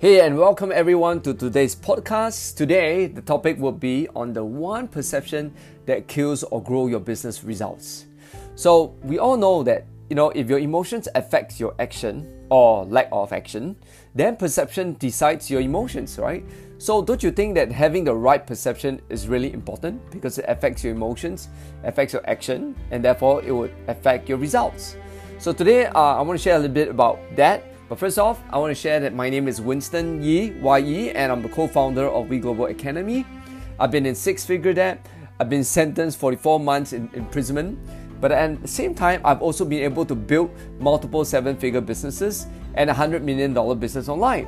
Hey, and welcome everyone to today's podcast. Today, the topic will be on the one perception that kills or grow your business results. So, we all know that, you know, if your emotions affects your action or lack of action, then perception decides your emotions, right? So, don't you think that having the right perception is really important because it affects your emotions, affects your action, and therefore it would affect your results? So, today uh, I want to share a little bit about that but first off, I want to share that my name is Winston Ye, Y-E, and I'm the co-founder of We Global Academy. I've been in six-figure debt. I've been sentenced 44 months in imprisonment. But at the same time, I've also been able to build multiple seven-figure businesses and a $100 million business online.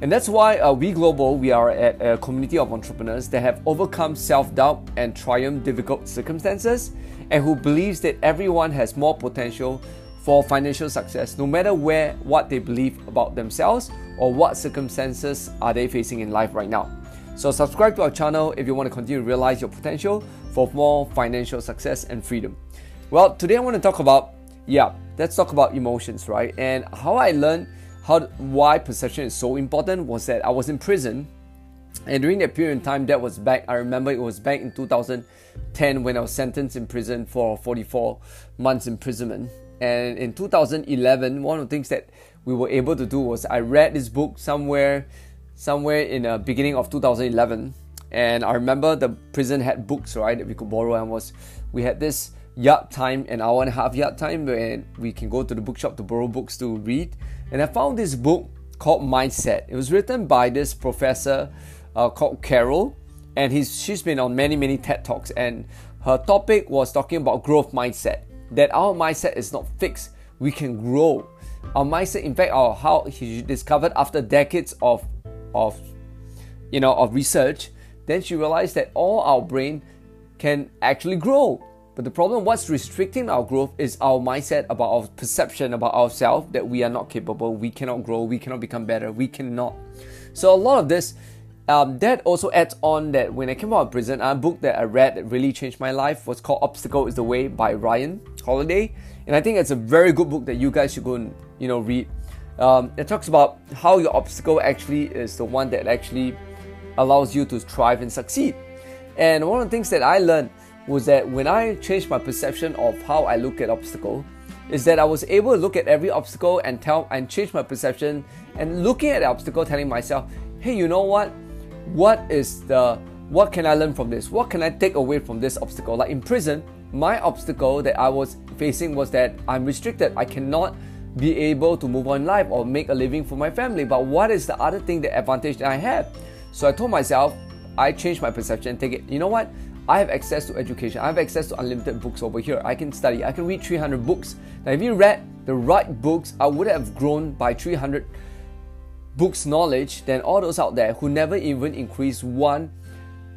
And that's why uh, We Global, we are a, a community of entrepreneurs that have overcome self-doubt and triumph difficult circumstances and who believes that everyone has more potential for financial success, no matter where what they believe about themselves or what circumstances are they facing in life right now. So subscribe to our channel if you want to continue to realize your potential for more financial success and freedom. Well, today I want to talk about yeah, let's talk about emotions, right? And how I learned how why perception is so important was that I was in prison and during that period of time, that was back, I remember it was back in 2010 when I was sentenced in prison for 44 months imprisonment. And in 2011, one of the things that we were able to do was I read this book somewhere, somewhere in the beginning of 2011. And I remember the prison had books, right, that we could borrow. And was we had this yard time, an hour and a half yard time, where we can go to the bookshop to borrow books to read. And I found this book called Mindset. It was written by this professor uh, called Carol, and he's she's been on many many TED talks. And her topic was talking about growth mindset that our mindset is not fixed. We can grow. Our mindset, in fact, our how he discovered after decades of of you know of research, then she realized that all our brain can actually grow. But the problem, what's restricting our growth is our mindset about our perception about ourselves that we are not capable, we cannot grow, we cannot become better, we cannot. So a lot of this um, that also adds on that when I came out of prison, a book that I read that really changed my life was called Obstacle is the Way by Ryan Holiday. And I think it's a very good book that you guys should go and you know read. Um, it talks about how your obstacle actually is the one that actually allows you to thrive and succeed. And one of the things that I learned was that when I changed my perception of how I look at obstacle, is that I was able to look at every obstacle and tell and change my perception and looking at the obstacle, telling myself, hey, you know what? What is the what can I learn from this? What can I take away from this obstacle? Like in prison, my obstacle that I was facing was that I'm restricted. I cannot be able to move on life or make a living for my family. But what is the other thing, the advantage that I have? So I told myself, I changed my perception, take it, you know what? I have access to education. I have access to unlimited books over here. I can study. I can read 300 books. Now, if you read the right books, I would have grown by 300 books knowledge than all those out there who never even increase one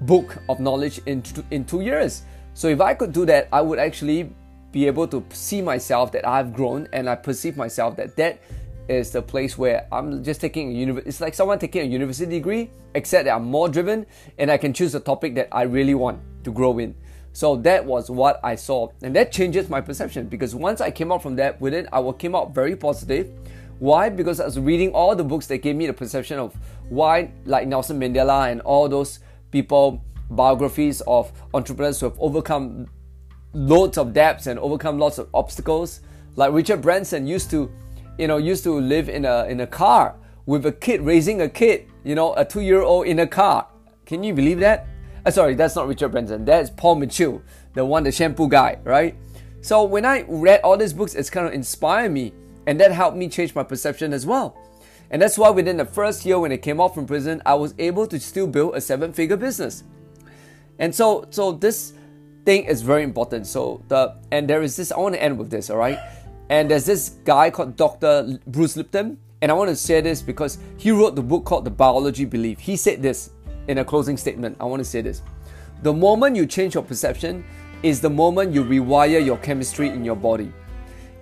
book of knowledge in, in two years. So if I could do that, I would actually be able to see myself that I've grown and I perceive myself that that is the place where I'm just taking a university. It's like someone taking a university degree, except that I'm more driven and I can choose a topic that I really want to grow in. So that was what I saw, and that changes my perception because once I came out from that, within I came out very positive. Why? Because I was reading all the books that gave me the perception of why, like Nelson Mandela and all those people, biographies of entrepreneurs who have overcome loads of debts and overcome lots of obstacles. Like Richard Branson used to, you know, used to live in a in a car with a kid raising a kid, you know, a two year old in a car. Can you believe that? Uh, sorry, that's not Richard Branson. That's Paul Mitchell, the one, the shampoo guy, right? So when I read all these books, it's kind of inspired me and that helped me change my perception as well. And that's why within the first year when I came out from prison, I was able to still build a seven figure business. And so, so this thing is very important. So the and there is this. I want to end with this. All right. And there's this guy called Dr. Bruce Lipton, and I want to share this because he wrote the book called The Biology Belief. He said this in a closing statement. I want to say this: the moment you change your perception is the moment you rewire your chemistry in your body.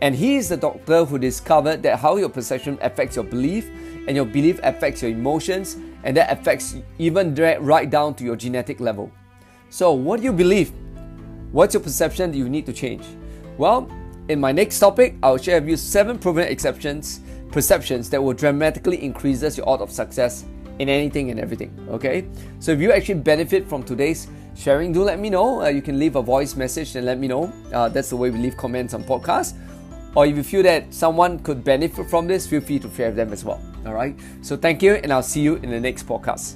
And he is the doctor who discovered that how your perception affects your belief, and your belief affects your emotions, and that affects even right down to your genetic level. So, what do you believe? What's your perception that you need to change? Well, in my next topic, I'll share with you seven proven exceptions perceptions that will dramatically increases your odds of success in anything and everything. Okay, so if you actually benefit from today's sharing, do let me know. Uh, you can leave a voice message and let me know. Uh, that's the way we leave comments on podcasts. Or if you feel that someone could benefit from this, feel free to share them as well. All right. So thank you, and I'll see you in the next podcast.